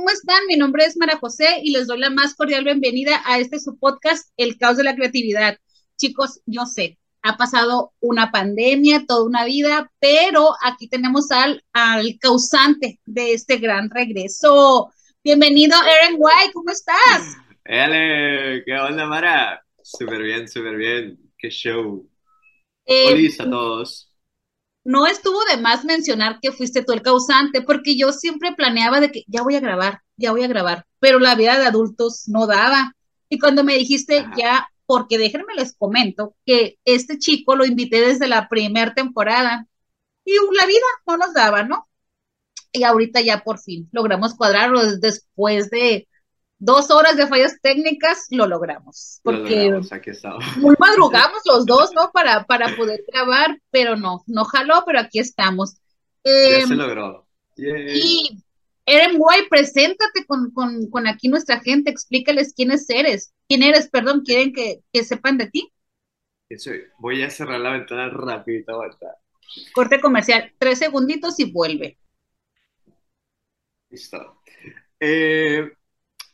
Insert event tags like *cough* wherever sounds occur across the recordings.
¿cómo están? Mi nombre es Mara José y les doy la más cordial bienvenida a este su podcast, El Caos de la Creatividad. Chicos, yo sé, ha pasado una pandemia, toda una vida, pero aquí tenemos al, al causante de este gran regreso. Bienvenido, Aaron White, ¿cómo estás? *laughs* ¡Ele! ¿Qué onda, Mara? Súper bien, súper bien. ¡Qué show! Eh, a todos no estuvo de más mencionar que fuiste tú el causante, porque yo siempre planeaba de que ya voy a grabar, ya voy a grabar, pero la vida de adultos no daba. Y cuando me dijiste ya, porque déjenme les comento que este chico lo invité desde la primera temporada y la vida no nos daba, ¿no? Y ahorita ya por fin logramos cuadrarlo después de dos horas de fallas técnicas lo logramos. Porque *laughs* muy madrugamos los dos, ¿no? Para, para poder grabar, pero no, no jaló, pero aquí estamos. ya se em, logró. Y Eren White, preséntate con, con, con, aquí nuestra gente, explícales quién eres, quién eres, perdón, quieren que, que sepan de ti. Voy a cerrar la ventana rapidito. Corte comercial, tres segunditos y vuelve. Listo. Eh,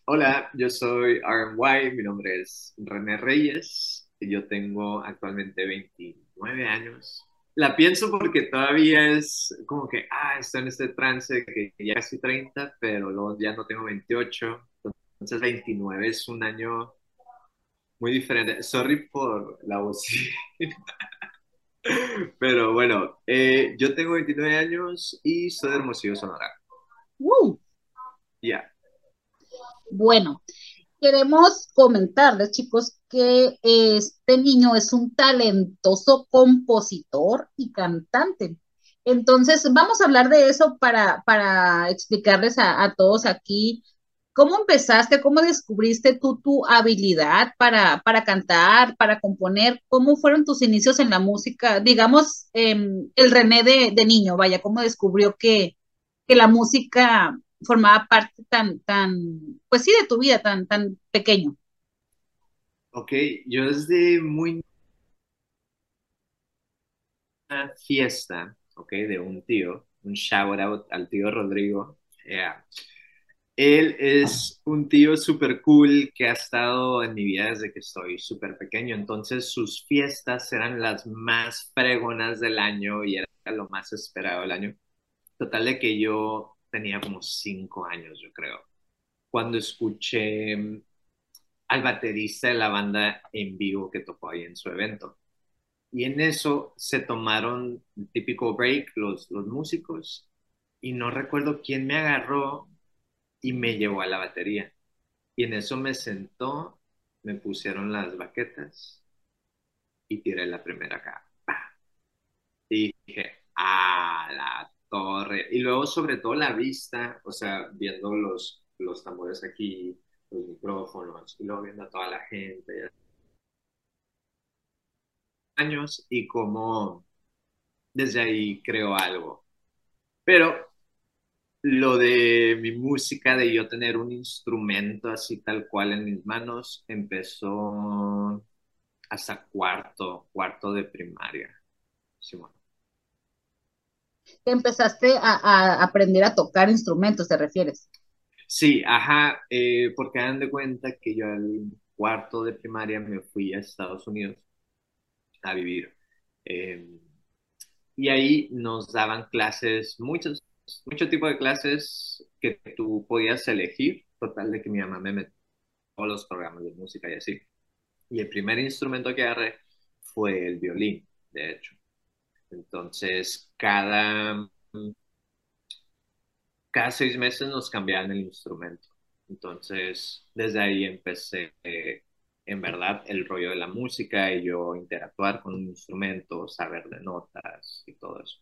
Hola, yo soy RMY, mi nombre es René Reyes y yo tengo actualmente 29 años. La pienso porque todavía es como que, ah, estoy en este trance que ya casi 30, pero luego ya no tengo 28, entonces 29 es un año muy diferente. Sorry por la voz. *laughs* pero bueno, eh, yo tengo 29 años y soy de Hermosillo, Sonora. ¡Woo! Ya. Bueno, queremos comentarles, chicos, que este niño es un talentoso compositor y cantante. Entonces, vamos a hablar de eso para, para explicarles a, todos aquí cómo empezaste, cómo descubriste tú tu habilidad para, para cantar, para componer, cómo fueron tus inicios en la música, digamos, em, el René de, de, niño, vaya, cómo descubrió que, que la música formaba parte tan, tan, pues sí, de tu vida, tan, tan pequeño? Ok, yo desde muy una fiesta, ok, de un tío, un shout out al tío Rodrigo. Él es un tío súper cool que ha estado en mi vida desde que estoy súper pequeño, entonces sus fiestas eran las más fregonas del año y era lo más esperado del año. Total de que yo tenía como cinco años, yo creo, cuando escuché mm, al baterista de la banda en vivo que tocó ahí en su evento. Y en eso se tomaron el típico break los, los músicos y no recuerdo quién me agarró y me llevó a la batería. Y en eso me sentó, me pusieron las baquetas y tiré la primera acá. Y dije, ah, la torre. Y luego, sobre todo, la vista, o sea, viendo los, los tambores aquí, los micrófonos, y luego viendo a toda la gente. Años y cómo desde ahí creo algo. Pero lo de mi música, de yo tener un instrumento así tal cual en mis manos, empezó hasta cuarto, cuarto de primaria. Empezaste a, aprender a tocar instrumentos, ¿te refieres? Sí, ajá, eh, porque dan de cuenta que yo al cuarto de primaria me fui a Estados Unidos a vivir. Em, y ahí nos daban clases, muchos, mucho tipo de clases que tú podías elegir, total de que mi mamá me metió todos los programas de música y así. Y el primer instrumento que agarré fue el violín, de hecho. Entonces, cada, cada seis meses nos cambiaban el instrumento. Entonces, desde ahí empecé, en verdad, el rollo de la música y yo interactuar con un instrumento, saber de notas y todo eso.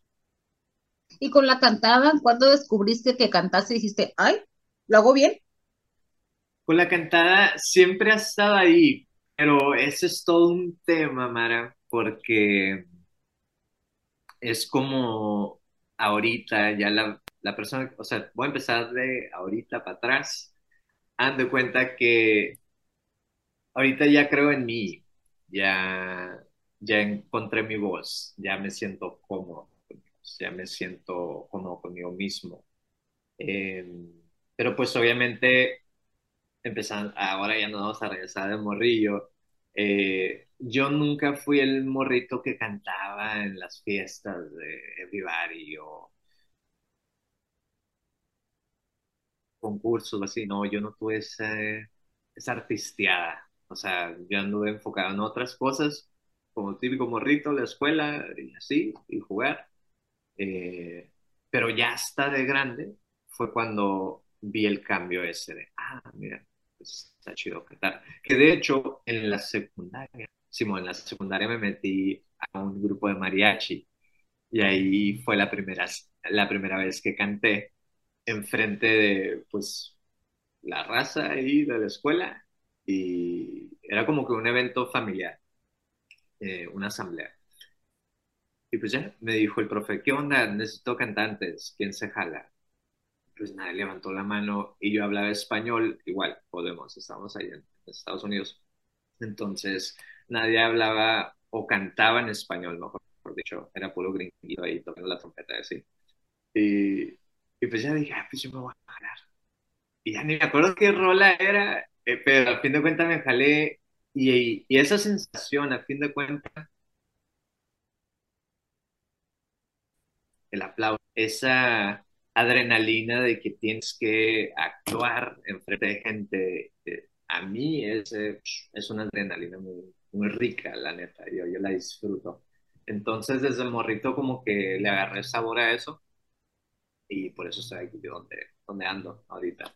¿Y con la cantada, cuándo descubriste que cantaste y dijiste, ay, lo hago bien? Con la cantada siempre ha estado ahí, pero ese es todo un tema, Mara, porque es como ahorita ya la, la, persona, o sea, voy a empezar de ahorita para atrás, ando cuenta que ahorita ya creo en mí, ya, ya encontré mi voz, ya me siento cómodo, ya me siento cómodo conmigo mismo. Em, Pero pues obviamente, empezando, ahora ya no vamos a regresar de morrillo. Eh, yo nunca fui el morrito que cantaba en las fiestas de Everybody o concursos así, no, yo no tuve ese, esa artisteada. O sea, yo anduve enfocado en otras cosas, como típico morrito, la escuela y así, y jugar. Eh, pero ya hasta de grande fue cuando vi el cambio ese de, ah, mira, pues está chido cantar. Que de hecho, en la secundaria, Simón, en la secundaria me metí a un grupo de mariachi y ahí fue la primera, la primera vez que canté enfrente de, pues, la raza ahí de la escuela y era como que un evento familiar, eh, una asamblea. Y pues ya, me dijo el profe, ¿qué onda? Necesito cantantes, ¿quién se jala? Pues nadie levantó la mano y yo hablaba español, igual, podemos, estamos ahí en Estados Unidos. Entonces, nadie hablaba o cantaba en español, mejor dicho, era puro gringuito ahí tocando la trompeta, así. Y, y pues ya dije, ah, pues yo me voy a jalar. Y ya ni me acuerdo qué rola era, eh, pero al fin de cuentas me jalé y, y esa sensación, al fin de cuentas, el aplauso, esa adrenalina de que tienes que actuar en frente de gente, eh, a mí es, es una adrenalina muy, muy rica, la neta, yo, yo la disfruto. Entonces, desde el morrito como que le agarré sabor a eso y por eso estoy aquí donde, donde ando ahorita.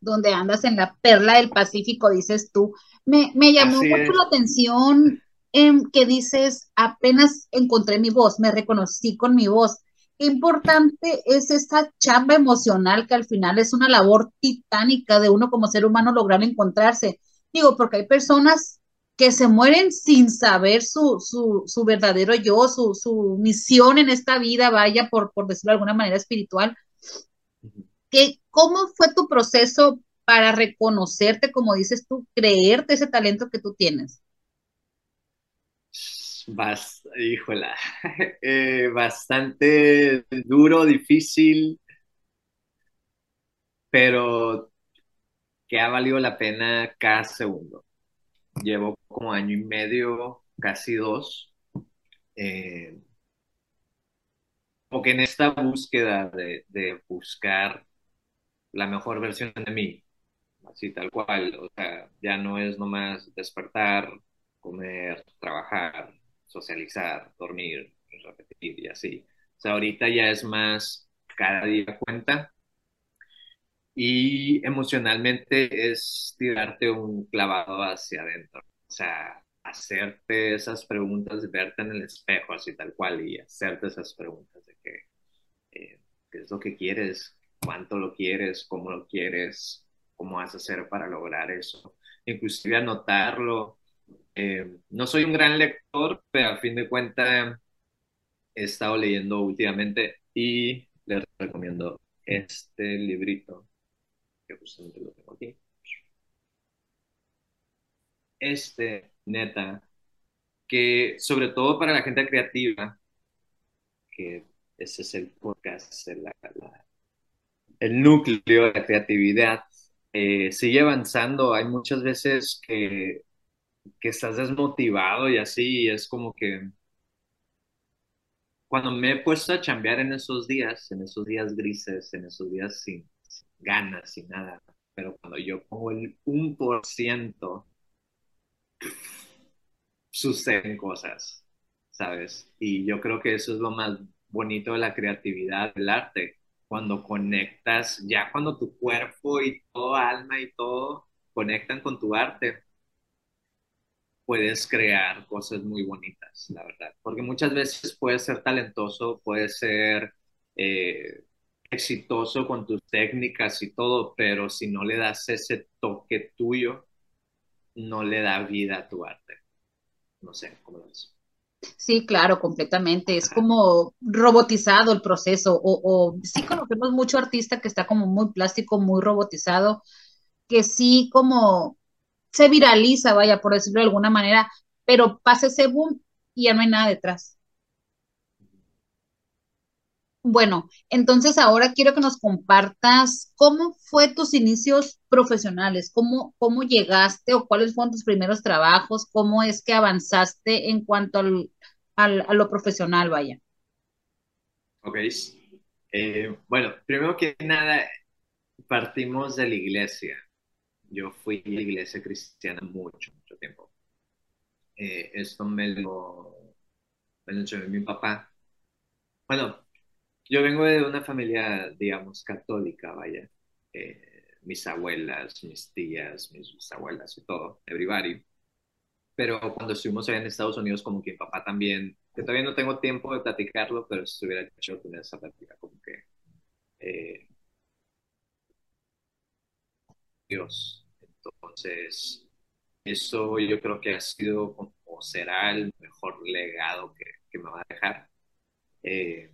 Donde andas en la perla del Pacífico, dices tú. Me, me llamó mucho la atención en que dices, apenas encontré mi voz, me reconocí con mi voz. Qué importante es esta chamba emocional que al final es una labor titánica de uno como ser humano lograr encontrarse. Digo, porque hay personas que se mueren sin saber su, su, su verdadero yo, su, su, misión en esta vida, vaya, por, por decirlo de alguna manera espiritual. ¿Qué, ¿Cómo fue tu proceso para reconocerte, como dices tú, creerte ese talento que tú tienes? Bast híjola, *laughs* eh, bastante duro, difícil, pero que ha valido la pena cada segundo llevo como año y medio, casi dos, eh, porque en esta búsqueda de, de, buscar la mejor versión de mí, así tal cual, o sea, ya no es nomás despertar, comer, trabajar, socializar, dormir, repetir y así. O sea, ahorita ya es más cada día cuenta y emocionalmente es tirarte un clavado hacia adentro. O sea, hacerte esas preguntas, verte en el espejo así tal cual y hacerte esas preguntas de que, eh, qué es lo que quieres, cuánto lo quieres, cómo lo quieres, cómo vas a hacer para lograr eso. Inclusive anotarlo. Eh, no soy un gran lector, pero a fin de cuentas he estado leyendo últimamente y les recomiendo este librito que justamente lo tengo aquí. Este, neta, que sobre todo para la gente creativa, que ese es el podcast, el núcleo de la creatividad, eh, sigue avanzando. Hay muchas veces que, que estás desmotivado y así, es como que cuando me he puesto a chambear en esos días, en esos días grises, en esos días sin, ganas y nada. Pero cuando yo pongo el 1%, suceden cosas, ¿sabes? Y yo creo que eso es lo más bonito de la creatividad, del arte, cuando conectas, ya cuando tu cuerpo y todo, alma y todo conectan con tu arte, puedes crear cosas muy bonitas, la verdad. Porque muchas veces puedes ser talentoso, puedes ser eh, exitoso con tus técnicas y todo, pero si no le das ese toque tuyo, no le da vida a tu arte. No sé, ¿cómo lo ves? Sí, claro, completamente. Es como robotizado el proceso. O, o sí conocemos mucho artista que está como muy plástico, muy robotizado, que sí como se viraliza, vaya, por decirlo de alguna manera, pero pasa ese boom y ya no hay nada detrás Bueno, entonces ahora quiero que nos compartas cómo fue tus inicios profesionales, cómo, cómo llegaste o cuáles fueron tus primeros trabajos, cómo es que avanzaste en cuanto al, al- a lo profesional, vaya. Ok. Eh, bueno, primero que nada, partimos de la iglesia. Yo fui a la iglesia cristiana mucho, mucho tiempo. Eh, esto me lo, me lo enseñó mi papá. Bueno, yo vengo de una familia, digamos, católica, vaya. Eh, mis abuelas, mis tías, mis bisabuelas y todo, everybody. Pero cuando estuvimos allá en Estados Unidos, como que mi papá también, que todavía no tengo tiempo de platicarlo, pero si hubiera hecho tener esa plática, como que eh, Dios. Entonces, eso yo creo que ha sido como será el mejor legado que, que me va a dejar. Eh,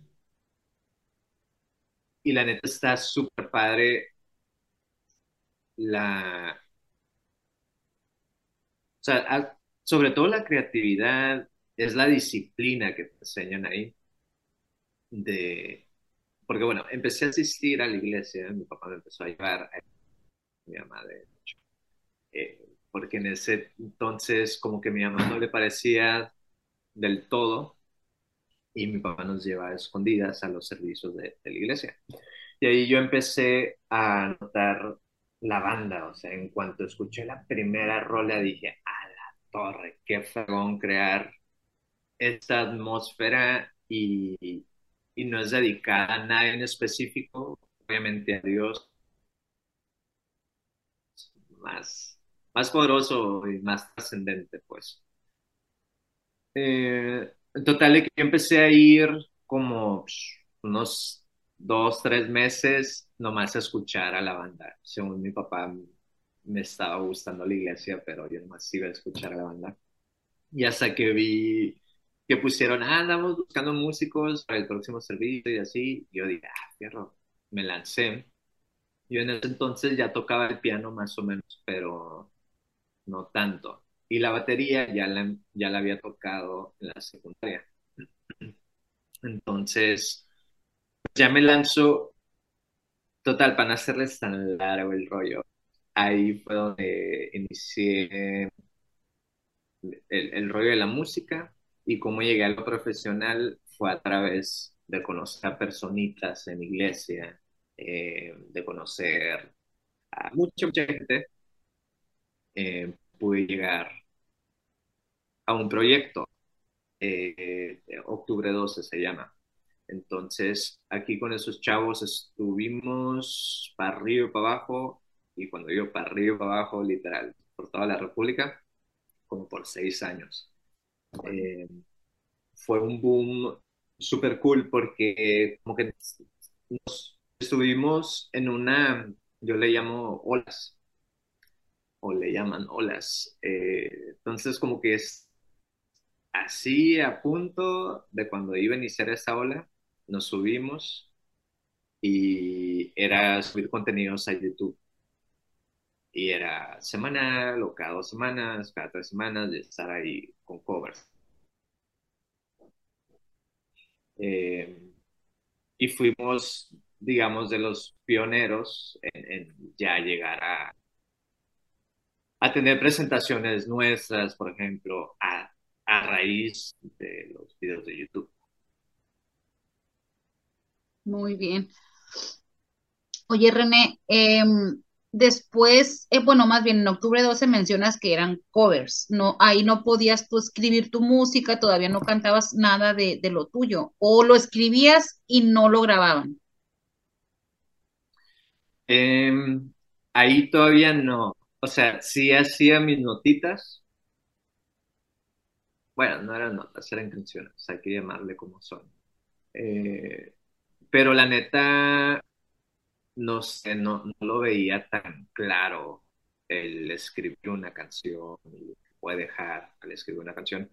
y la neta está súper padre la, o sea, sobre todo la creatividad, es la disciplina que te enseñan ahí. De, porque bueno, empecé a asistir a la iglesia, mi papá me empezó a llevar, a mi mamá de hecho, eh, porque en ese entonces como que mi mamá no le parecía del todo y mi papá nos lleva a escondidas a los servicios de, de la iglesia. Y ahí yo empecé a notar la banda, o sea, en cuanto escuché la primera rola dije, a la torre, qué fregón crear esta atmósfera y, y no es dedicada a nadie en específico, obviamente a Dios más, más poderoso y más trascendente, pues. Eh, total, de que empecé a ir como psh, unos dos, tres meses nomás a escuchar a la banda. Según mi papá, me estaba gustando la iglesia, pero yo nomás iba a escuchar a la banda. Y hasta que vi que pusieron, ah, andamos buscando músicos para el próximo servicio y así, yo dije, ah, fierro, me lancé. Yo en ese entonces ya tocaba el piano más o menos, pero no tanto. Y la batería ya la, ya la había tocado en la secundaria. Entonces, ya me lanzo, total, para no hacerles tan largo el rollo. Ahí fue donde inicié el, rollo de la música y cómo llegué a lo profesional fue a través de conocer a personitas en iglesia, eh, de conocer a mucha, mucha gente. Eh, pude llegar a un proyecto, eh, Octubre 12 se llama. Entonces, aquí con esos chavos estuvimos para arriba y para abajo, y cuando digo para arriba y para abajo, literal, por toda la República, como por seis años. Eh, fue un boom súper cool porque como que nos estuvimos en una, yo le llamo olas, o le llaman olas. Eh, entonces como que es así a punto de cuando iba a iniciar esa ola, nos subimos y era subir contenidos a YouTube. Y era semanal o cada dos semanas, cada tres semanas, de estar ahí con covers. Eh, y fuimos, digamos, de los pioneros en ya llegar a, a tener presentaciones nuestras, por ejemplo, a, a raíz de los videos de YouTube. Muy bien. Oye, René, em, después, eh, bueno, más bien en octubre 12 mencionas que eran covers, no, ahí no podías tú escribir tu música, todavía no cantabas nada de, de lo tuyo, o lo escribías y no lo grababan. Eh, ahí todavía no, o sea, sí hacía mis notitas, bueno, no eran notas, eran canciones, hay que llamarle como son. Eh, pero la neta, no sé, no, lo veía tan claro el escribir una canción y puede dejar al escribir una canción.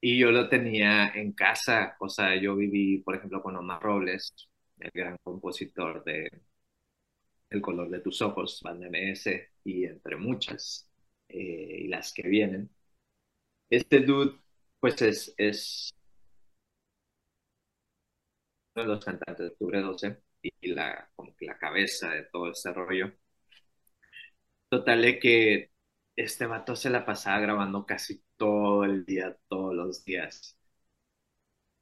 Y yo lo tenía en casa, o sea, yo viví, por ejemplo, con Omar Robles, el gran compositor de El color de tus ojos, banda MS, y entre muchas, eh, y las que vienen. Este dude, pues es, es de los cantantes de Octubre 12 y la, como que la cabeza de todo este rollo. Total de que este vato se la pasaba grabando casi todo el día, todos los días.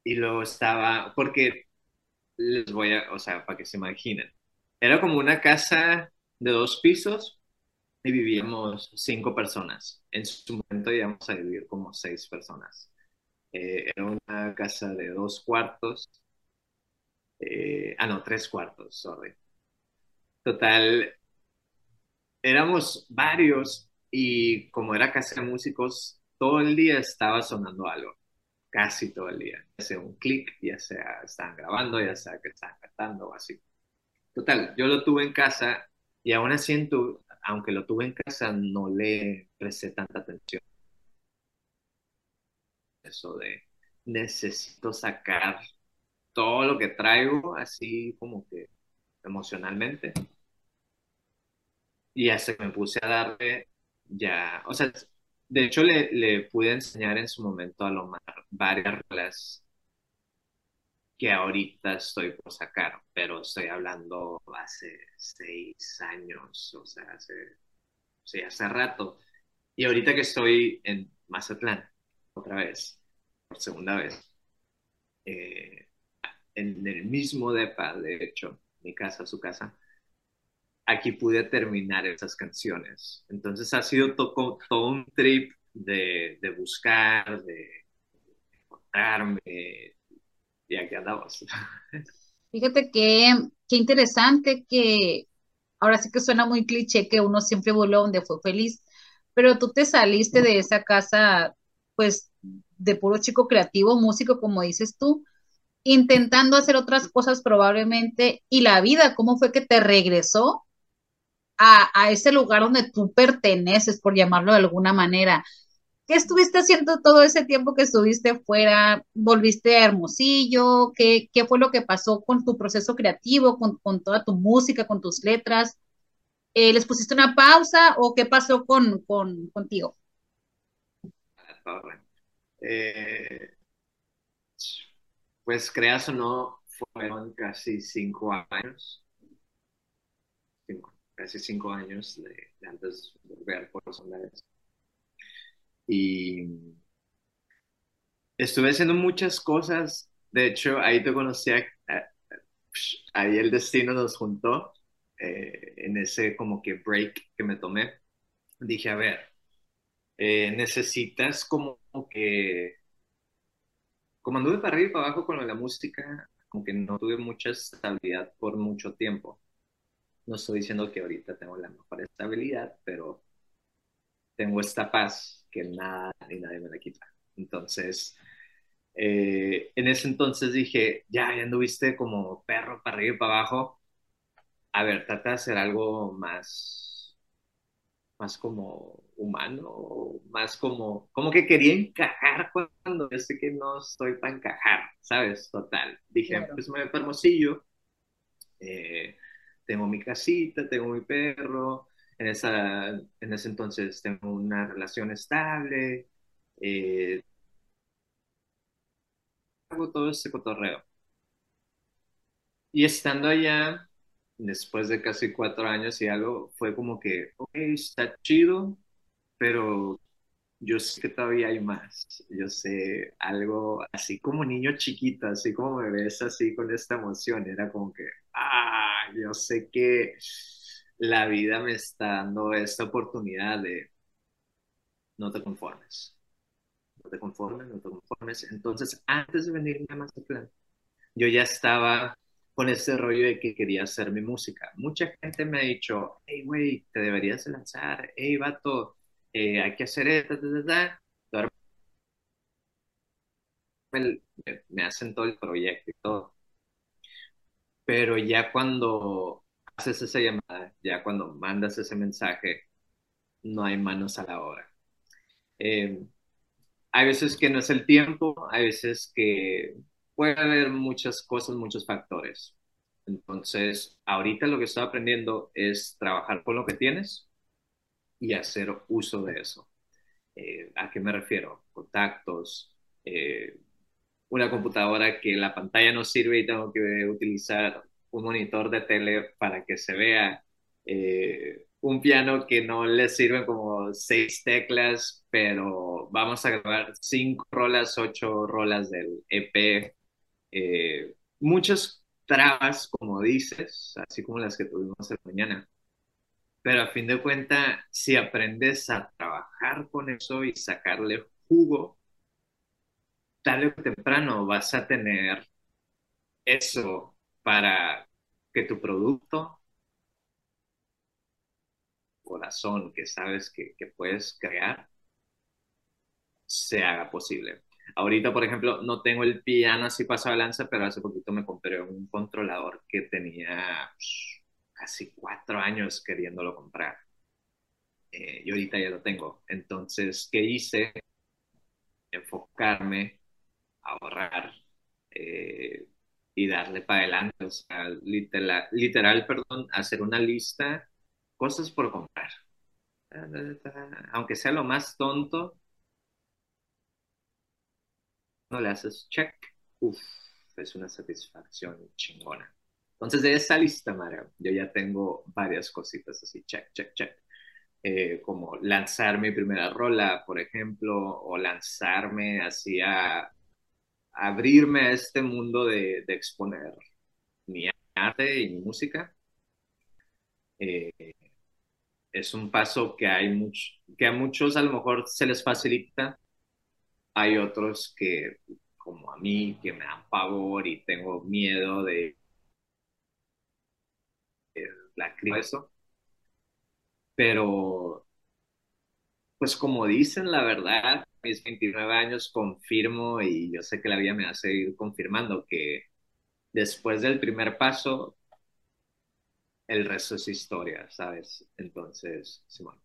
Y luego estaba, porque les voy a, o sea, para que se imaginen, era como una casa de dos pisos y vivíamos cinco personas. En su momento íbamos a vivir como seis personas. Eh, era una casa de dos cuartos. Eh, ah, no, tres cuartos, sorry. Total, éramos varios y como era casa de músicos, todo el día estaba sonando algo, casi todo el día. Ya sea un clic, ya sea estaban grabando, ya sea que estaban cantando o así. Total, yo lo tuve en casa y aún así, aunque lo tuve en casa, no le presté tanta atención. Eso de necesito sacar todo lo que traigo así como que emocionalmente. Y hasta me puse a darle ya, o sea, de hecho le, le pude enseñar en su momento a Lomar varias reglas que ahorita estoy por sacar, pero estoy hablando hace seis años, o sea, hace, sí, hace rato. Y ahorita que estoy en Mazatlán, otra vez, por segunda vez, eh, en el mismo DEPA, de hecho, mi casa, su casa, aquí pude terminar esas canciones. Entonces ha sido todo, todo un trip de, de buscar, de encontrarme, y aquí andamos. Fíjate que qué interesante que ahora sí que suena muy cliché que uno siempre voló donde fue feliz, pero tú te saliste de esa casa, pues, de puro chico creativo, músico, como dices tú, intentando hacer otras cosas probablemente, y la vida, ¿cómo fue que te regresó a, a ese lugar donde tú perteneces, por llamarlo de alguna manera? ¿Qué estuviste haciendo todo ese tiempo que estuviste fuera? ¿Volviste a Hermosillo? ¿Qué, qué fue lo que pasó con tu proceso creativo, con, con toda tu música, con tus letras? Eh, ¿Les pusiste una pausa o qué pasó con, con contigo? Eh, pues creas o no, fueron casi cinco años, casi cinco años de, antes de volver por los vez. Y estuve haciendo muchas cosas. De hecho, ahí te conocí, ahí el destino nos juntó eh, en ese como que break que me tomé. Dije, a ver, eh, necesitas como que, como anduve para arriba y para abajo con la música, como que no tuve mucha estabilidad por mucho tiempo. No estoy diciendo que ahorita tengo la mejor estabilidad, pero tengo esta paz que nada ni nadie me la quita. Entonces, eh, en ese entonces dije, ya, ya anduviste como perro para arriba y para abajo. A ver, trata de hacer algo más, más como humano, más como, como que quería encajar cuando yo sé que no estoy para encajar, ¿sabes? Total. Dije, pues me voy para Hermosillo, eh, tengo mi casita, tengo mi perro, en, esa, en ese entonces tengo una relación estable, eh, hago todo ese cotorreo. Y estando allá, después de casi cuatro años y algo, fue como que, ok, está chido, pero yo sé que todavía hay más. Yo sé algo así como niño chiquito, así como me ves así con esta emoción. Era como que, ah, yo sé que la vida me está dando esta oportunidad de no te conformes. No te conformes, no te conformes. Entonces, antes de venirme a Mazatlán, yo ya estaba con ese rollo de que quería hacer mi música. Mucha gente me ha dicho, hey, güey, te deberías lanzar, hey, vato, eh, hay que hacer esto, me, me hacen todo el proyecto y todo. Pero ya cuando haces esa llamada, ya cuando mandas ese mensaje, no hay manos a la obra. Eh, hay veces que no es el tiempo, hay veces que puede haber muchas cosas, muchos factores. Entonces, ahorita lo que estoy aprendiendo es trabajar con lo que tienes y hacer uso de eso. Eh, ¿A qué me refiero? Contactos, eh, una computadora que la pantalla no sirve y tengo que utilizar un monitor de tele para que se vea, eh, un piano que no le sirven como seis teclas, pero vamos a grabar cinco rolas, ocho rolas del EP, eh, muchas trabas, como dices, así como las que tuvimos el mañana. Pero a fin de cuentas, si aprendes a trabajar con eso y sacarle jugo, tarde o temprano vas a tener eso para que tu producto, corazón que sabes que, puedes crear, se haga posible. Ahorita, por ejemplo, no tengo el piano así paso de lanza, pero hace poquito me compré un controlador que tenía pues, casi cuatro años queriéndolo comprar. Eh, y ahorita ya lo tengo. Entonces, ¿qué hice? Enfocarme ahorrar eh, y darle para adelante. O sea, literal, literal, perdón, hacer una lista, cosas por comprar. Aunque sea lo más tonto, no le haces check, uff, es una satisfacción chingona. Entonces, de esa lista, Mario, yo ya tengo varias cositas así, check, check, check. Eh, como lanzar mi primera rola, por ejemplo, o lanzarme hacia abrirme a este mundo de, exponer mi arte y mi música. Eh, es un paso que hay mucho, que a muchos a lo mejor se les facilita, hay otros que, como a mí, que me dan pavor y tengo miedo de, la eso. Pero, pues como dicen la verdad, mis 29 años confirmo y yo sé que la vida me va a seguir confirmando que después del primer paso, el resto es historia, ¿sabes? Entonces, Simón.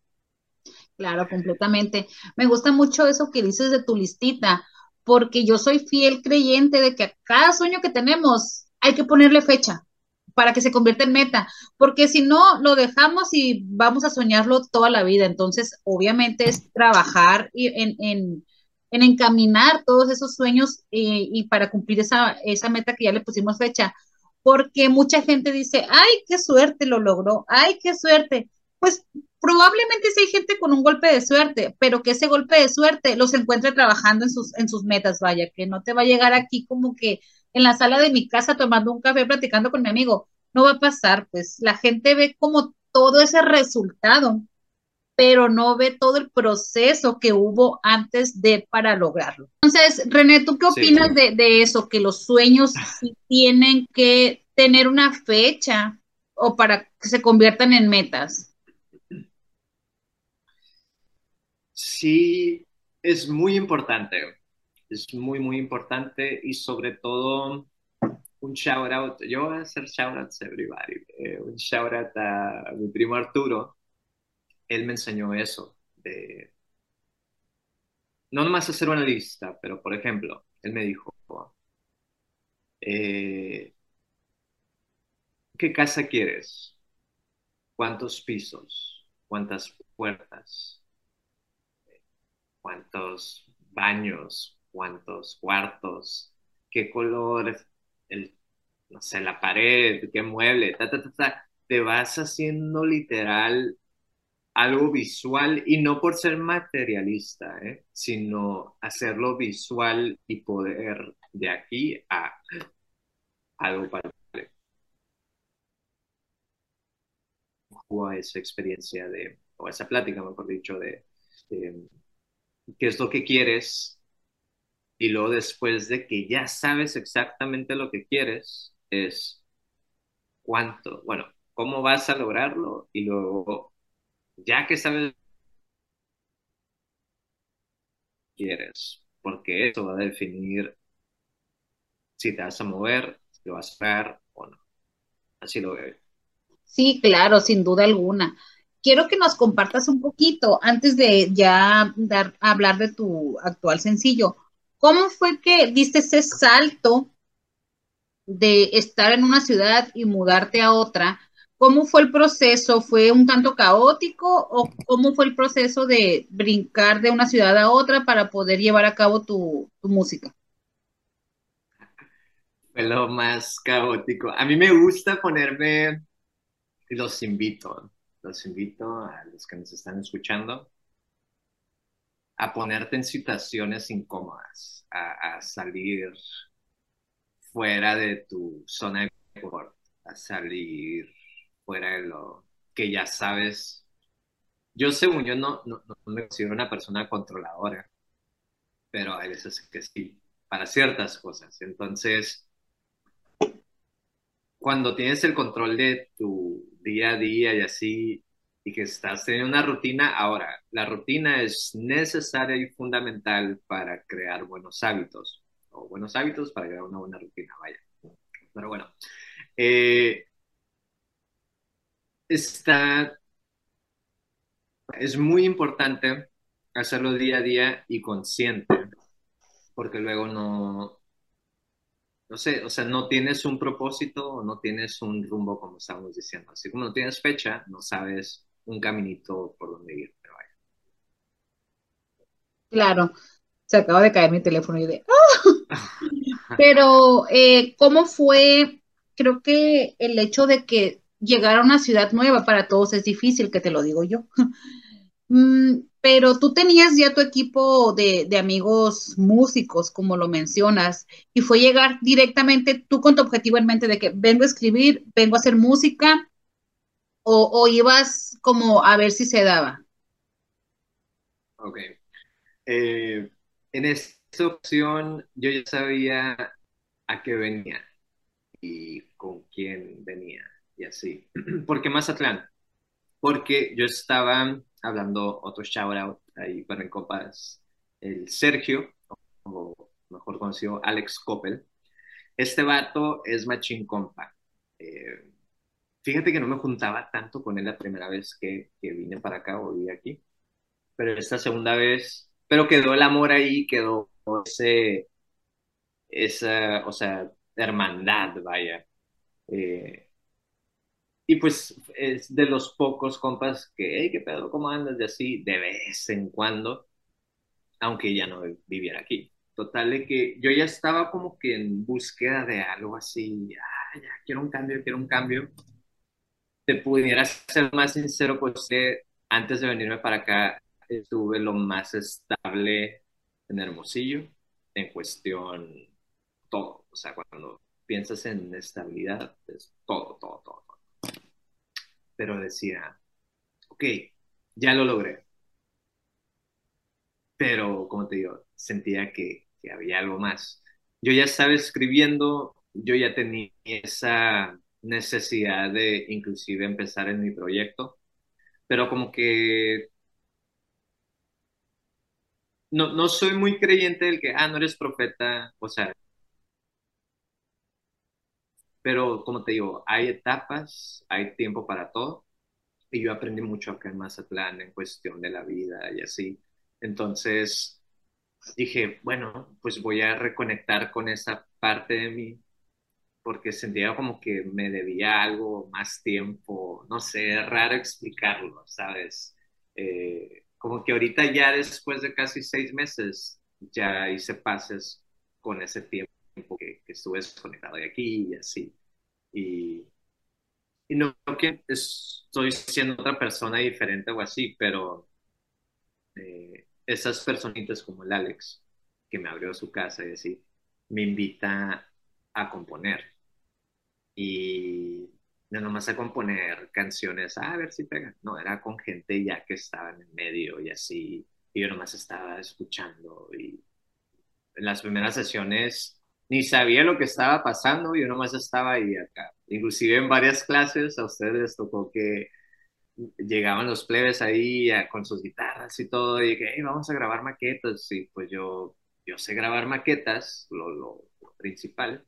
Claro, completamente. Me gusta mucho eso que dices de tu listita, porque yo soy fiel creyente de que a cada sueño que tenemos hay que ponerle fecha para que se convierta en meta, porque si no, lo dejamos y vamos a soñarlo toda la vida. Entonces, obviamente es trabajar en, en, en encaminar todos esos sueños eh, y para cumplir esa, esa meta que ya le pusimos fecha, porque mucha gente dice, ay, qué suerte lo logró, ay, qué suerte. Pues probablemente sí hay gente con un golpe de suerte, pero que ese golpe de suerte los encuentre trabajando en sus, en sus metas, vaya, que no te va a llegar aquí como que en la sala de mi casa tomando un café, platicando con mi amigo. No va a pasar, pues la gente ve como todo ese resultado, pero no ve todo el proceso que hubo antes de para lograrlo. Entonces, René, ¿tú qué opinas de, de, eso? Que los sueños tienen que tener una fecha o para que se conviertan en metas. Sí, es muy importante es muy, muy importante y sobre todo un shout out, yo voy a hacer shout outs a everybody, eh, un shout out a, mi primo Arturo, él me enseñó eso, de no nomás hacer una lista, pero por ejemplo, él me dijo, eh, ¿qué casa quieres? ¿Cuántos pisos? ¿Cuántas puertas? ¿Cuántos baños? Cuántos cuartos, qué color, el, no sé, la pared, qué mueble, ta, ta, ta, ta. Te vas haciendo literal algo visual y no por ser materialista, ¿eh? sino hacerlo visual y poder de aquí a algo para o esa experiencia de, o esa plática, mejor dicho, de qué es lo que quieres y luego después de que ya sabes exactamente lo que quieres, es cuánto, bueno, cómo vas a lograrlo y luego, ya que sabes quieres, porque eso va a definir si te vas a mover, si vas a hacer o no. Así lo veo. Sí, claro, sin duda alguna. Quiero que nos compartas un poquito, antes de ya dar, hablar de tu actual sencillo, ¿Cómo fue que diste ese salto de estar en una ciudad y mudarte a otra? ¿Cómo fue el proceso? ¿Fue un tanto caótico o cómo fue el proceso de brincar de una ciudad a otra para poder llevar a cabo tu, música? lo más caótico. A mí me gusta ponerme, los invito, los invito a los que nos están escuchando a ponerte en situaciones incómodas, a, salir fuera de tu zona de confort, a salir fuera de lo que ya sabes. Yo, según yo, no, no, no me considero una persona controladora, pero hay veces que sí, para ciertas cosas. Entonces, cuando tienes el control de tu día a día y así, y que estás teniendo una rutina, ahora, la rutina es necesaria y fundamental para crear buenos hábitos, o buenos hábitos para crear una buena rutina, vaya. Pero bueno, eh, está, es muy importante hacerlo día a día y consciente, porque luego no, no sé, o sea, no tienes un propósito o no tienes un rumbo, como estamos diciendo. Así como no tienes fecha, no sabes un caminito por donde ir. Pero. Claro, se acaba de caer mi teléfono y de... ¡ah! Pero, eh, ¿cómo fue? Creo que el hecho de que llegar a una ciudad nueva para todos es difícil, que te lo digo yo. Mm, pero tú tenías ya tu equipo de, de, amigos músicos, como lo mencionas, y fue llegar directamente tú con tu objetivo en mente de que vengo a escribir, vengo a hacer música, o, ibas como a ver si se daba. Ok. Eh, en esta opción yo ya sabía a qué venía y con quién venía y así. *clears throat* ¿Por qué Mazatlán? Porque yo estaba hablando otro shout out ahí para en copas, el Sergio, o mejor conocido Alex Coppel. Este vato es machín compa. Eh, fíjate que no me juntaba tanto con él la primera vez que, que vine para acá o viví aquí, pero esta segunda vez, pero quedó el amor ahí, quedó ese, esa, o sea, hermandad, vaya. Eh, y pues es de los pocos compas que, hey, ¿qué pedo? ¿Cómo andas? De así, de vez en cuando, aunque ya no viviera aquí. Total de que yo ya estaba como que en búsqueda de algo así, ah, ya, quiero un cambio, quiero un cambio. Te pudiera ser más sincero, pues antes de venirme para acá estuve lo más estable en Hermosillo, en cuestión todo. O sea, cuando piensas en estabilidad, es todo, todo, todo pero decía, ok, ya lo logré. Pero, como te digo, sentía que, que había algo más. Yo ya estaba escribiendo, yo ya tenía esa necesidad de inclusive empezar en mi proyecto, pero como que no, no soy muy creyente del que, ah, no eres profeta, o sea, pero como te digo, hay etapas, hay tiempo para todo. Y yo aprendí mucho acá en Mazatlán en cuestión de la vida y así. Entonces dije, bueno, pues voy a reconectar con esa parte de mí porque sentía como que me debía algo más tiempo, no sé, es raro explicarlo, ¿sabes? Eh, como que ahorita ya después de casi seis meses ya hice pases con ese tiempo que, que estuve desconectado de aquí y así. Y, y no que estoy siendo otra persona diferente o así, pero eh, esas personitas como el Alex, que me abrió su casa y así, me invita a componer. Y no nomás a componer canciones, a ver si pegan. No, era con gente ya que estaba en el medio y así. Y yo nomás estaba escuchando. Y en las primeras sesiones ni sabía lo que estaba pasando, yo nomás estaba ahí acá. Inclusive en varias clases a ustedes les tocó que llegaban los plebes ahí con sus guitarras y todo, y que vamos a grabar maquetas, y pues yo, yo sé grabar maquetas, lo, lo, principal,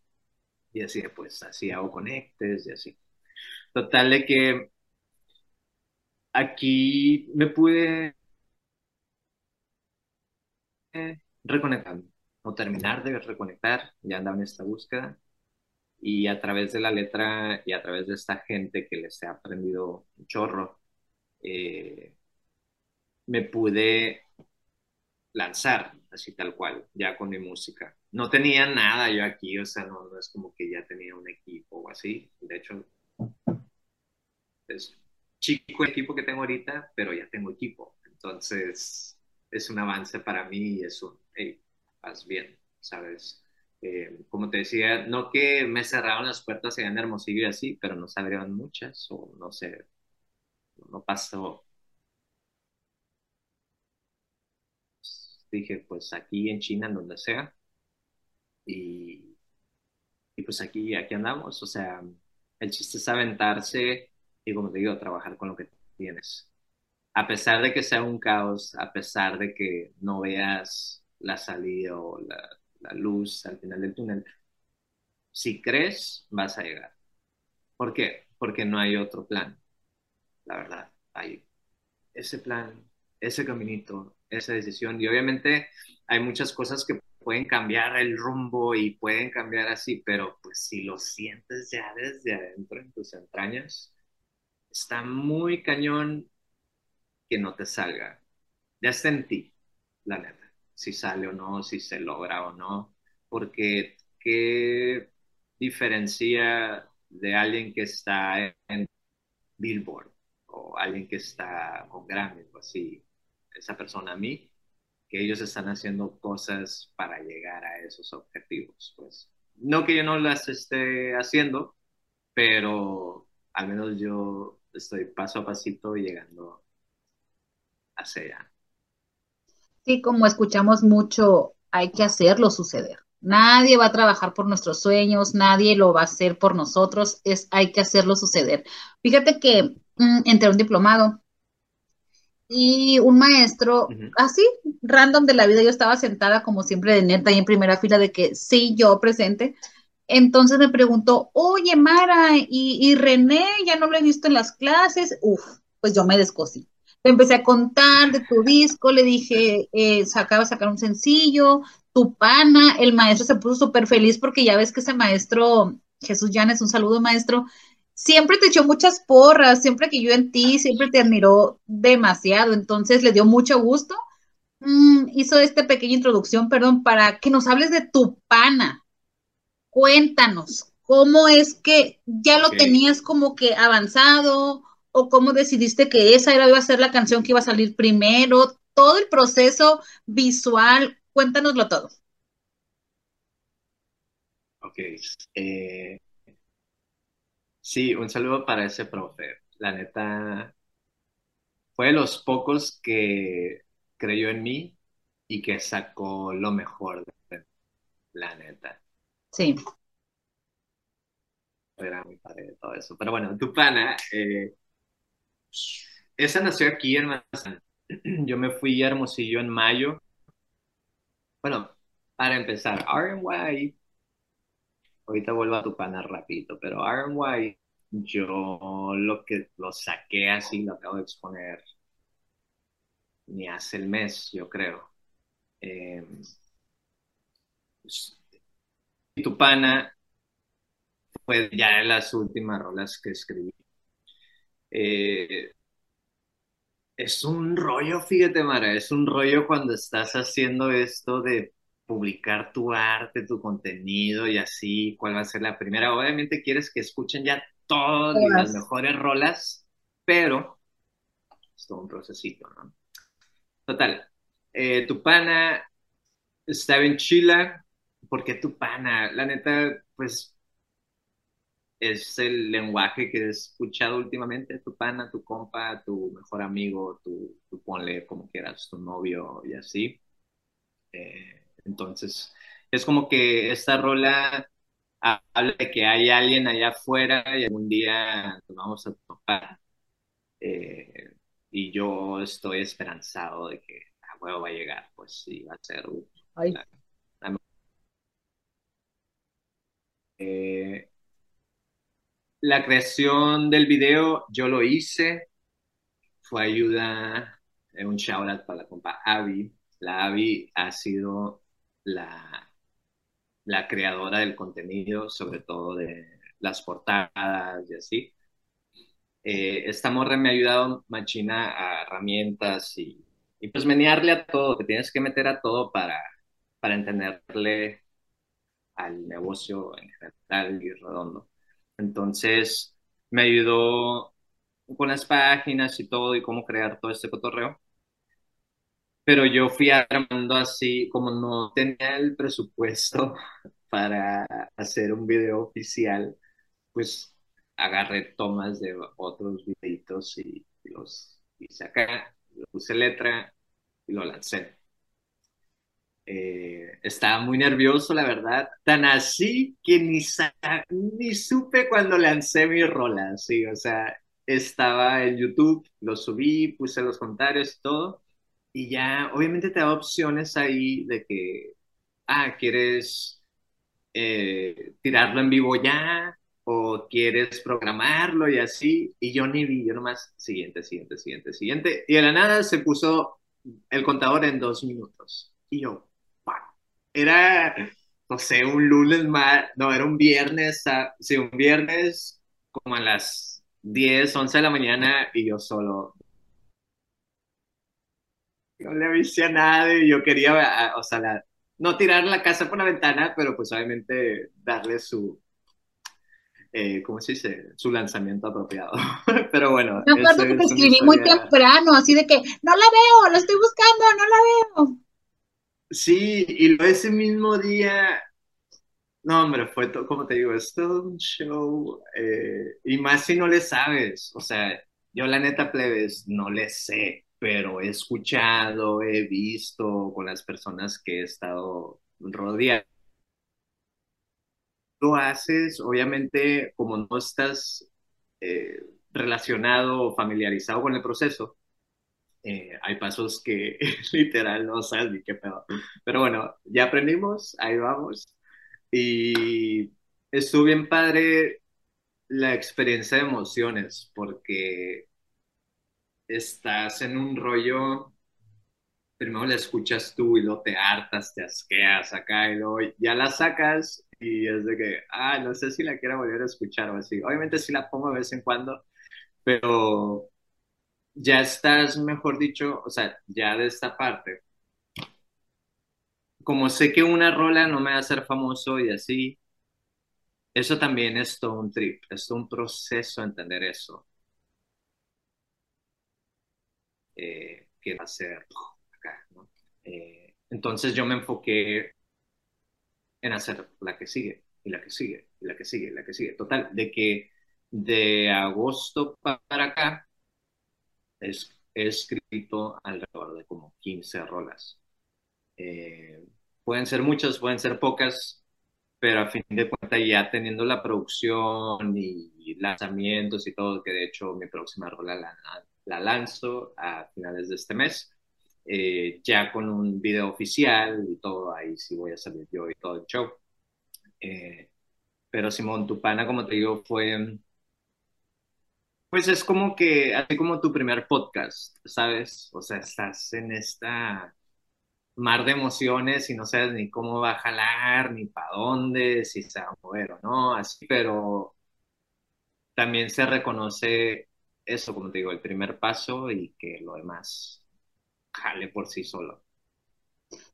y así, pues así hago conectes y así. Total de que aquí me pude reconectar o terminar de reconectar, ya andaba en esta búsqueda y a través de la letra y a través de esta gente que les he aprendido un chorro, eh, me pude lanzar, así tal cual, ya con mi música. No tenía nada yo aquí, o sea, no, no es como que ya tenía un equipo o así. De hecho, es chico el equipo que tengo ahorita, pero ya tengo equipo. Entonces, es un avance para mí y es un, hey, vas bien, ¿sabes? Eh, como te decía, no que me cerraron las puertas en Hermosillo y así, pero no se abrieron muchas o no sé, no pasó. Dije, pues aquí en China, en donde sea. Y, y pues aquí, aquí andamos. O sea, el chiste es aventarse y como te digo, trabajar con lo que tienes. A pesar de que sea un caos, a pesar de que no veas la salida o la, la luz al final del túnel, si crees, vas a llegar. ¿Por qué? Porque no hay otro plan, la verdad. Hay ese plan, ese caminito, esa decisión. Y obviamente hay muchas cosas que pueden cambiar el rumbo y pueden cambiar así, pero pues si lo sientes ya desde adentro en tus entrañas, está muy cañón que no te salga. Ya está en ti, la neta, si sale o no, si se logra o no, porque qué diferencia de alguien que está en Billboard o alguien que está con Grammy o así, esa persona a mí, que ellos están haciendo cosas para llegar a esos objetivos. Pues no que yo no las esté haciendo, pero al menos yo estoy paso a pasito llegando hacia allá. Sí, como escuchamos mucho, hay que hacerlo suceder. Nadie va a trabajar por nuestros sueños, nadie lo va a hacer por nosotros, es hay que hacerlo suceder. Fíjate que mm, entré a un diplomado y un maestro, así, random de la vida, yo estaba sentada como siempre de neta y en primera fila de que sí, yo presente, entonces me preguntó, oye, Mara, ¿y, René ya no lo he visto en las clases? Uf, pues yo me descosí. Le empecé a contar de tu disco, le dije, eh, acaba de sacar un sencillo, tu pana, el maestro se puso súper feliz porque ya ves que ese maestro, Jesús Llanes, un saludo maestro, siempre te echó muchas porras, siempre que yo en ti, siempre te admiró demasiado, entonces le dio mucho gusto. Mm, hizo esta pequeña introducción, perdón, para que nos hables de tu pana. Cuéntanos, ¿cómo es que ya lo tenías como que avanzado o cómo decidiste que esa era, iba a ser la canción que iba a salir primero? Todo el proceso visual, cuéntanoslo todo. Ok. Eh, sí, un saludo para ese profe. La neta, fue de los pocos que creyó en mí y que sacó lo mejor de la neta. Sí. Era muy padre todo eso. Pero bueno, tu pana, eh, esa nació aquí en Mazatlán. *clears throat* Yo me fui a Hermosillo en mayo. Bueno, para empezar, RNY, ahorita vuelvo a tu pana rapidito, pero RNY, yo lo que lo saqué así, lo acabo de exponer ni hace el mes, yo creo. Eh, tu pana fue ya de las últimas rolas que escribí. Eh, es un rollo, fíjate, Mara, es un rollo cuando estás haciendo esto de publicar tu arte, tu contenido y así, cuál va a ser la primera. Obviamente quieres que escuchen ya todas las mejores rolas, pero es todo un procesito, ¿no? Total, eh, tu pana está en Chile, ¿por qué tu pana? La neta, pues es el lenguaje que he escuchado últimamente, tu pana, tu compa, tu mejor amigo, tu, ponle como quieras, tu novio y así. Eh, entonces, es como que esta rola habla de que hay alguien allá afuera y algún día nos vamos a topar. Eh, y yo estoy esperanzado de que a huevo va a llegar, pues sí, va a ser eh, la creación del video yo lo hice, fue ayuda, eh, un shout out para la compa Abby. La Abby ha sido la, la creadora del contenido, sobre todo de las portadas y así. Eh, esta morra me ha ayudado machina a herramientas y y pues menearle a todo, que tienes que meter a todo para, para entenderle al negocio en general y redondo. Entonces, me ayudó con las páginas y todo y cómo crear todo este cotorreo. Pero yo fui armando así, como no tenía el presupuesto *laughs* para hacer un video oficial, pues agarré tomas de otros videitos y, los hice acá, le puse letra y lo lancé. Eh, estaba muy nervioso, la verdad, tan así que ni, ni supe cuando lancé mi rola, sí, o sea, estaba en YouTube, lo subí, puse los comentarios y todo, y ya obviamente te da opciones ahí de que, ah, quieres eh, tirarlo en vivo ya, o quieres programarlo y así, y yo ni vi, yo nomás, siguiente, siguiente, siguiente, siguiente, y de la nada se puso el contador en dos minutos, y yo, era, no sé, un lunes más, no, era un viernes, sí, un viernes como a las 10, 11 de la mañana y yo solo. No le avisé a nadie, yo quería, o sea, no tirar la casa por la ventana, pero pues obviamente darle su, eh, ¿cómo se dice? Su lanzamiento apropiado. *laughs* Pero bueno. Me acuerdo que te escribí muy temprano, así de que, no la veo, la estoy buscando, no la veo. Sí, y ese mismo día, no, hombre, fue todo, como te digo, es todo un show, eh, y más si no le sabes, o sea, yo la neta, plebes, no le sé, pero he escuchado, he visto con las personas que he estado rodeando. Lo haces, obviamente, como no estás eh, relacionado o familiarizado con el proceso, eh, hay pasos que *laughs* literal no sabes ni qué pedo. Pero bueno, ya aprendimos, ahí vamos. Y estuvo bien padre la experiencia de emociones, porque estás en un rollo, primero la escuchas tú y luego te hartas, te asqueas acá y luego ya la sacas y es de que, ah, no sé si la quiero volver a escuchar o así. Obviamente sí la pongo de vez en cuando, pero ya estás, mejor dicho, o sea, ya de esta parte. Como sé que una rola no me va a hacer famoso y así, eso también es todo un trip, es todo un proceso entender eso. Eh, que ser acá. Eh, entonces yo me enfoqué en hacer la que sigue, y la que sigue, y la que sigue, y la que sigue. Total, de que de agosto para acá es, he escrito alrededor de como 15 rolas. Eh, pueden ser muchas, pueden ser pocas, pero a fin de cuentas ya teniendo la producción y lanzamientos y todo, que de hecho mi próxima rola la, la lanzo a finales de este mes, eh, ya con un video oficial y todo, ahí sí voy a salir yo y todo el show. Eh, pero Simón Tupana, como te digo, fue pues es como que, así como tu primer podcast, ¿sabes? O sea, estás en esta mar de emociones y no sabes ni cómo va a jalar, ni para dónde, si se va a mover o no, así, pero también se reconoce eso, como te digo, el primer paso y que lo demás jale por sí solo.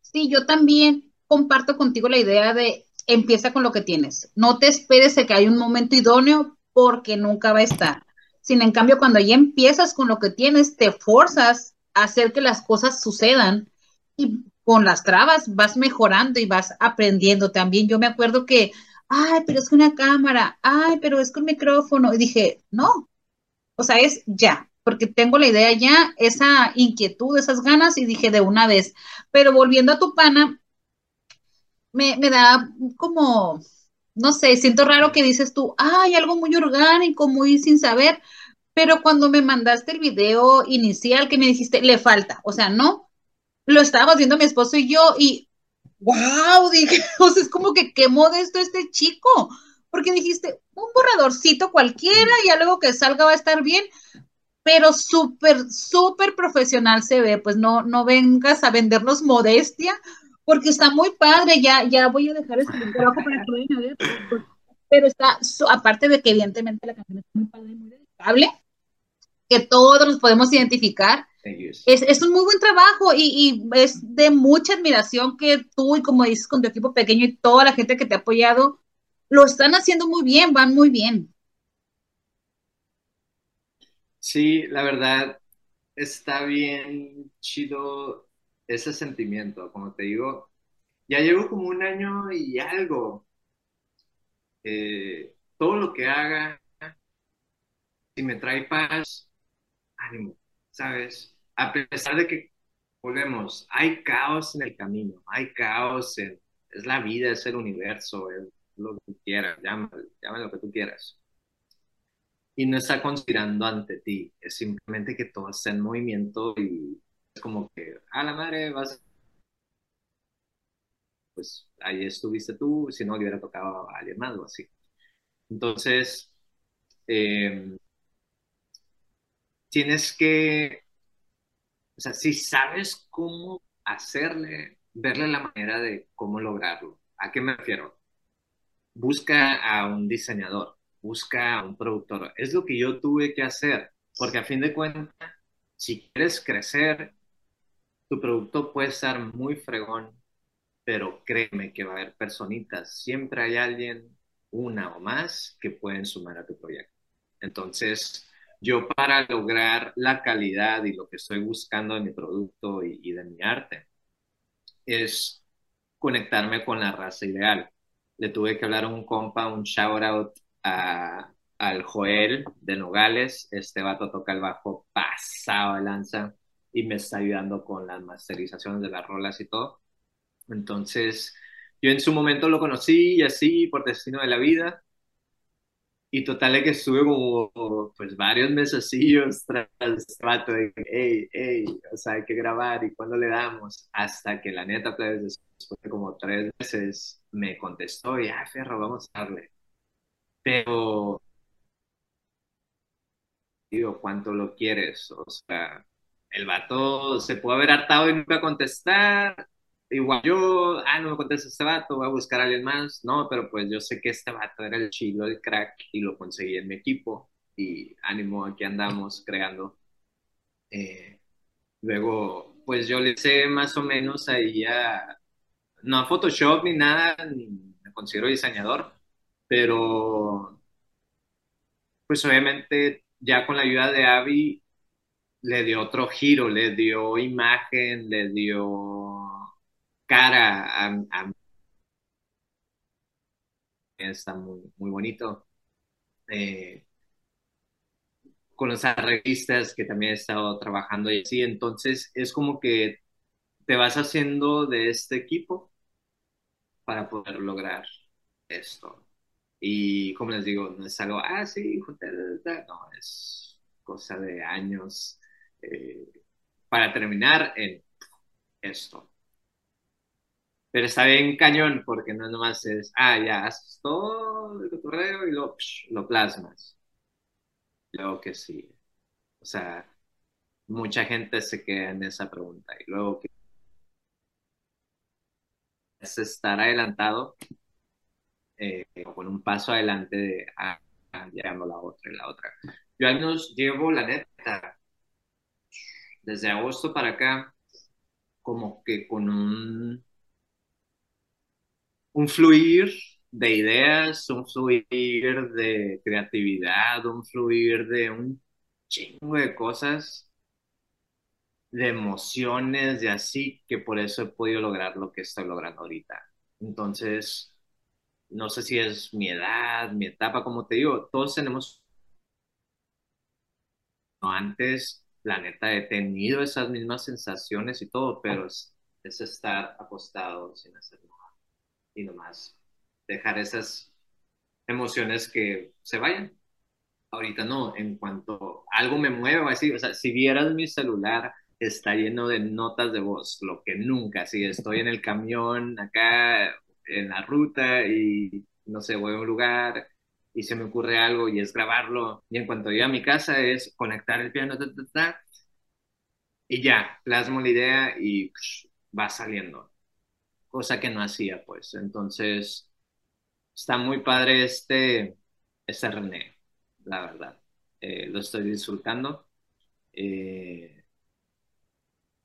Sí, yo también comparto contigo la idea de empieza con lo que tienes. No te esperes a que hay un momento idóneo porque nunca va a estar. Sin en cambio, cuando ya empiezas con lo que tienes, te forzas a hacer que las cosas sucedan y con las trabas vas mejorando y vas aprendiendo también. Yo me acuerdo que, ay, pero es con una cámara, ay, pero es con micrófono. Y dije, no, o sea, es ya, porque tengo la idea ya, esa inquietud, esas ganas, y dije de una vez. Pero volviendo a tu pana, me, me da como, no sé, siento raro que dices tú, ay, algo muy orgánico, muy sin saber, pero cuando me mandaste el video inicial que me dijiste, le falta, o sea, no, lo estábamos viendo mi esposo y yo y, wow, *laughs* dije, o sea, es como que qué modesto este chico, porque dijiste, un borradorcito cualquiera, y luego que salga va a estar bien, pero súper, súper profesional se ve, pues no, no vengas a vendernos modestia, porque está muy padre, ya, ya voy a dejar este *laughs* trabajo para que vayan a ver, pero está, aparte de que evidentemente la canción es muy padre, muy dedicable, que todos nos podemos identificar. Es, un muy buen trabajo y, y, es de mucha admiración que tú y como dices con tu equipo pequeño y toda la gente que te ha apoyado, lo están haciendo muy bien, van muy bien. Sí, la verdad, está bien chido ese sentimiento. Como te digo, ya llevo como un año y algo. Eh, todo lo que haga, si me trae paz, ánimo, ¿sabes? A pesar de que, volvemos, hay caos en el camino, hay caos en, es la vida, es el universo, es lo que quieras, llámalo, llámalo lo que tú quieras y no está conspirando ante ti, es simplemente que todo está en movimiento y es como que, a la madre, vas, pues ahí estuviste tú, si no le hubiera tocado a alguien más o así. Entonces, em, tienes que, o sea, si sabes cómo hacerle, verle la manera de cómo lograrlo. ¿A qué me refiero? Busca a un diseñador busca un productor. Es lo que yo tuve que hacer, porque a fin de cuentas, si quieres crecer, tu producto puede estar muy fregón, pero créeme que va a haber personitas, siempre hay alguien, una o más, que pueden sumar a tu proyecto. Entonces, yo para lograr la calidad y lo que estoy buscando de mi producto y, y de mi arte, es conectarme con la raza ideal. Le tuve que hablar a un compa, un shout out al Joel de Nogales. Este vato toca el bajo pasado de lanza y me está ayudando con las masterizaciones de las rolas y todo. Entonces, yo en su momento lo conocí y así por destino de la vida. Y total de que estuve como pues varios mesecillos *laughs* tras trato de hey, hey, o sea, hay que grabar y cuándo le damos, hasta que la neta pues después de como tres meses me contestó y ah, Ferro, vamos a darle. Pero, digo, ¿cuánto lo quieres? O sea, el vato se puede haber hartado y nunca contestar. Igual yo, ah, no me contesta este vato, voy a buscar a alguien más. No, pero pues yo sé que este vato era el chilo, el crack, y lo conseguí en mi equipo. Y ánimo, aquí andamos creando. Eh, luego, pues yo le sé más o menos ahí a, no a Photoshop ni nada, ni me considero diseñador, pero pues obviamente ya con la ayuda de Abby le dio otro giro, le dio imagen, le dio cara a, está muy, muy bonito. Eh, con las revistas que también he estado trabajando y así, entonces es como que te vas haciendo de este equipo para poder lograr esto. Y como les digo, no es algo, ah, sí, no, es cosa de años eh, para terminar en esto. Pero está bien cañón porque no nomás es, ah, ya, haces todo el correo y lo, lo plasmas. Luego que sí. O sea, mucha gente se queda en esa pregunta. Y luego que es estar adelantado eh, con un paso adelante de ah, llegando la otra y la otra. Yo al menos llevo, la neta, desde agosto para acá, como que con un, un fluir de ideas, un fluir de creatividad, un fluir de un chingo de cosas, de emociones, de así, que por eso he podido lograr lo que estoy logrando ahorita. Entonces, no sé si es mi edad, mi etapa, como te digo, todos tenemos... Antes, la neta, he tenido esas mismas sensaciones y todo, pero es, estar acostado sin hacer nada y nomás dejar esas emociones que se vayan. Ahorita no, en cuanto algo me mueve, así, o sea, si vieras mi celular, está lleno de notas de voz, lo que nunca, si estoy en el camión acá en la ruta y no sé, voy a un lugar y se me ocurre algo y es grabarlo y en cuanto llegue a mi casa es conectar el piano y ya, plasmo la idea y va saliendo, cosa que no hacía pues. Entonces, está muy padre este, este René, la verdad. Eh, lo estoy disfrutando. Eh,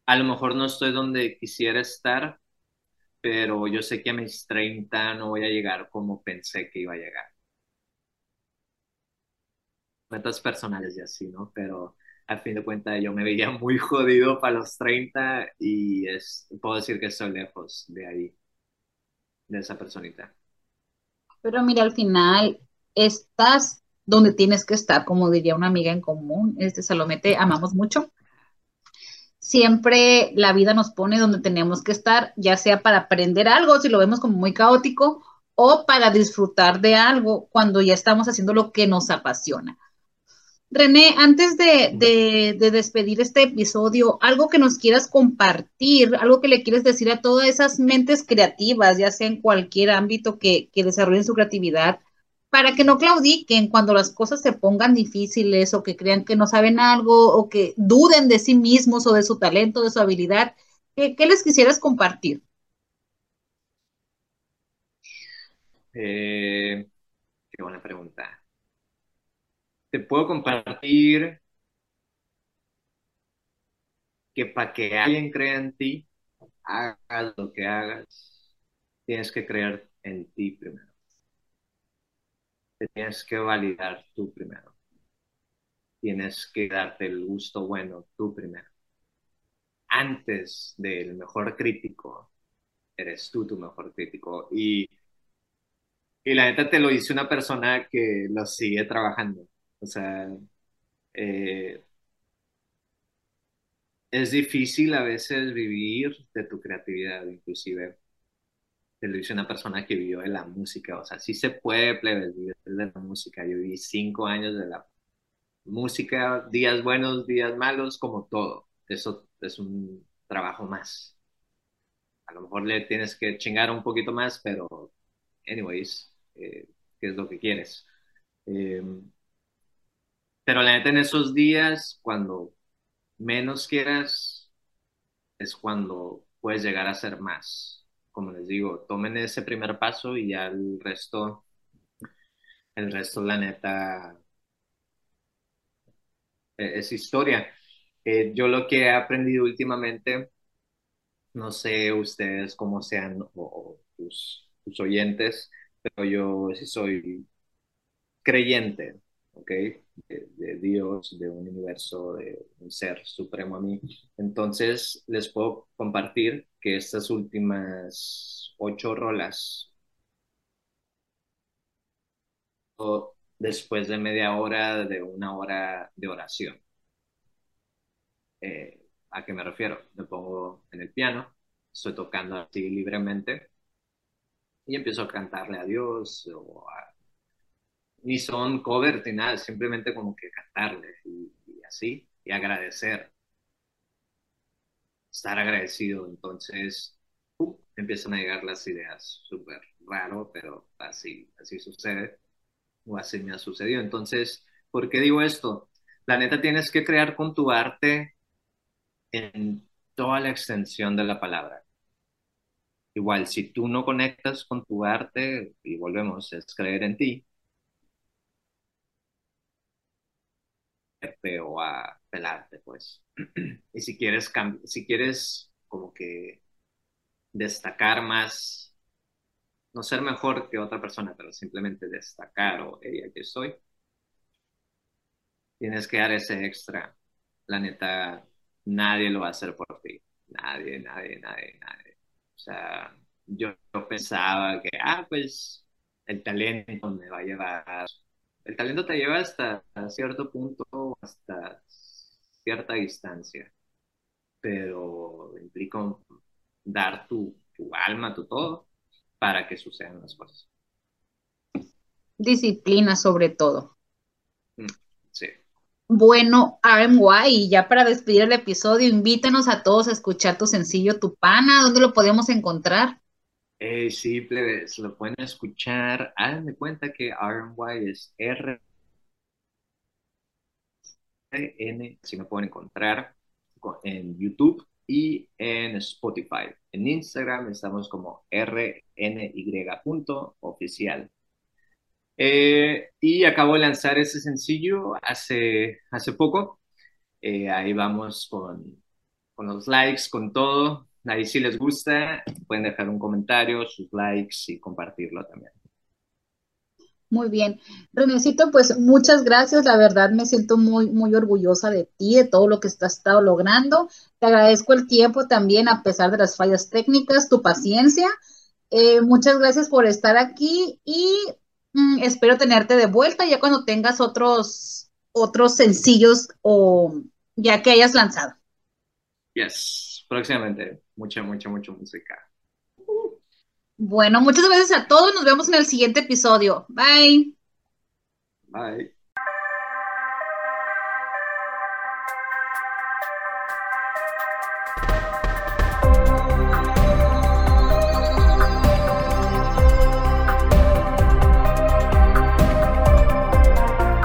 a lo mejor no estoy donde quisiera estar, pero yo sé que a mis 30 no voy a llegar como pensé que iba a llegar. Metas personales y así, ¿no? Pero al fin de cuentas yo me veía muy jodido para los 30 y es, puedo decir que estoy lejos de ahí, de esa personita. Pero mira, al final estás donde tienes que estar, como diría una amiga en común, este Salomé, te amamos mucho. Siempre la vida nos pone donde tenemos que estar, ya sea para aprender algo, si lo vemos como muy caótico, o para disfrutar de algo cuando ya estamos haciendo lo que nos apasiona. René, antes de, despedir este episodio, algo que nos quieras compartir, algo que le quieres decir a todas esas mentes creativas, ya sea en cualquier ámbito que, desarrollen su creatividad, para que no claudiquen cuando las cosas se pongan difíciles o que crean que no saben algo o que duden de sí mismos o de su talento, de su habilidad. ¿Qué, les quisieras compartir? Eh, qué buena pregunta te puedo compartir que para que alguien crea en ti, hagas lo que hagas, tienes que creer en ti primero. Tienes que validar tú primero. Tienes que darte el gusto bueno tú primero. Antes del mejor crítico, eres tú tu mejor crítico. Y, y la neta te lo dice una persona que lo sigue trabajando o sea, eh, es difícil a veces vivir de tu creatividad, inclusive. Te lo dice una persona que vivió de la música. O sea, sí se puede vivir de la música. Yo viví cinco años de la música, días buenos, días malos, como todo. Eso es un trabajo más. A lo mejor le tienes que chingar un poquito más, pero, anyways, eh, ¿qué es lo que quieres? Eh, pero la neta en esos días, cuando menos quieras, es cuando puedes llegar a ser más. Como les digo, tomen ese primer paso y ya el resto, el resto, la neta, e-, es historia. Eh, yo lo que he aprendido últimamente, no sé ustedes cómo sean o, tus, oyentes, pero yo sí soy creyente, ¿ok? de, Dios, de un universo, de un ser supremo a mí. Entonces, les puedo compartir que estas últimas ocho rolas, después de media hora, de una hora de oración. Eh, ¿A qué me refiero? Me pongo en el piano, estoy tocando así libremente y empiezo a cantarle a Dios o a ni son covers ni nada, simplemente como que cantarles y, así, y agradecer. Estar agradecido, entonces empiezan a llegar las ideas, súper raro, pero así, así sucede, o así me ha sucedido. Entonces, ¿por qué digo esto? La neta tienes que crear con tu arte en toda la extensión de la palabra. Igual, si tú no conectas con tu arte, y volvemos, es creer en ti, o a pelarte, pues. *clears throat* y si quieres, si quieres como que destacar más, no ser mejor que otra persona, pero simplemente destacar o, hey, aquí estoy, tienes que dar ese extra. La neta, nadie lo va a hacer por ti. Nadie, nadie, nadie, nadie. O sea, yo pensaba que, ah, pues el talento me va a llevar el talento te lleva hasta cierto punto, hasta cierta distancia, pero implica dar tu, alma, tu todo, para que sucedan las cosas. Disciplina sobre todo. Mm, sí. Bueno, RMY, ya para despedir el episodio, invítanos a todos a escuchar tu sencillo Tu Pana. ¿Dónde lo podemos encontrar? Eh, sí, plebes, lo pueden escuchar. Háganme cuenta que RMY es R N, si me pueden encontrar en YouTube y en Spotify. En Instagram estamos como rny.oficial. Eh, y acabo de lanzar ese sencillo hace, hace poco. Eh, ahí vamos con con los likes, con todo. Ahí si les gusta, pueden dejar un comentario, sus likes y compartirlo también. Muy bien. Renecito, pues muchas gracias. La verdad me siento muy, muy orgullosa de ti, de todo lo que has estado logrando. Te agradezco el tiempo también, a pesar de las fallas técnicas, tu paciencia. Eh, muchas gracias por estar aquí y mm, espero tenerte de vuelta ya cuando tengas otros, otros sencillos o ya que hayas lanzado. Yes, próximamente. Mucha, mucha, mucha música. Bueno, muchas gracias a todos. Nos vemos en el siguiente episodio. Bye. Bye.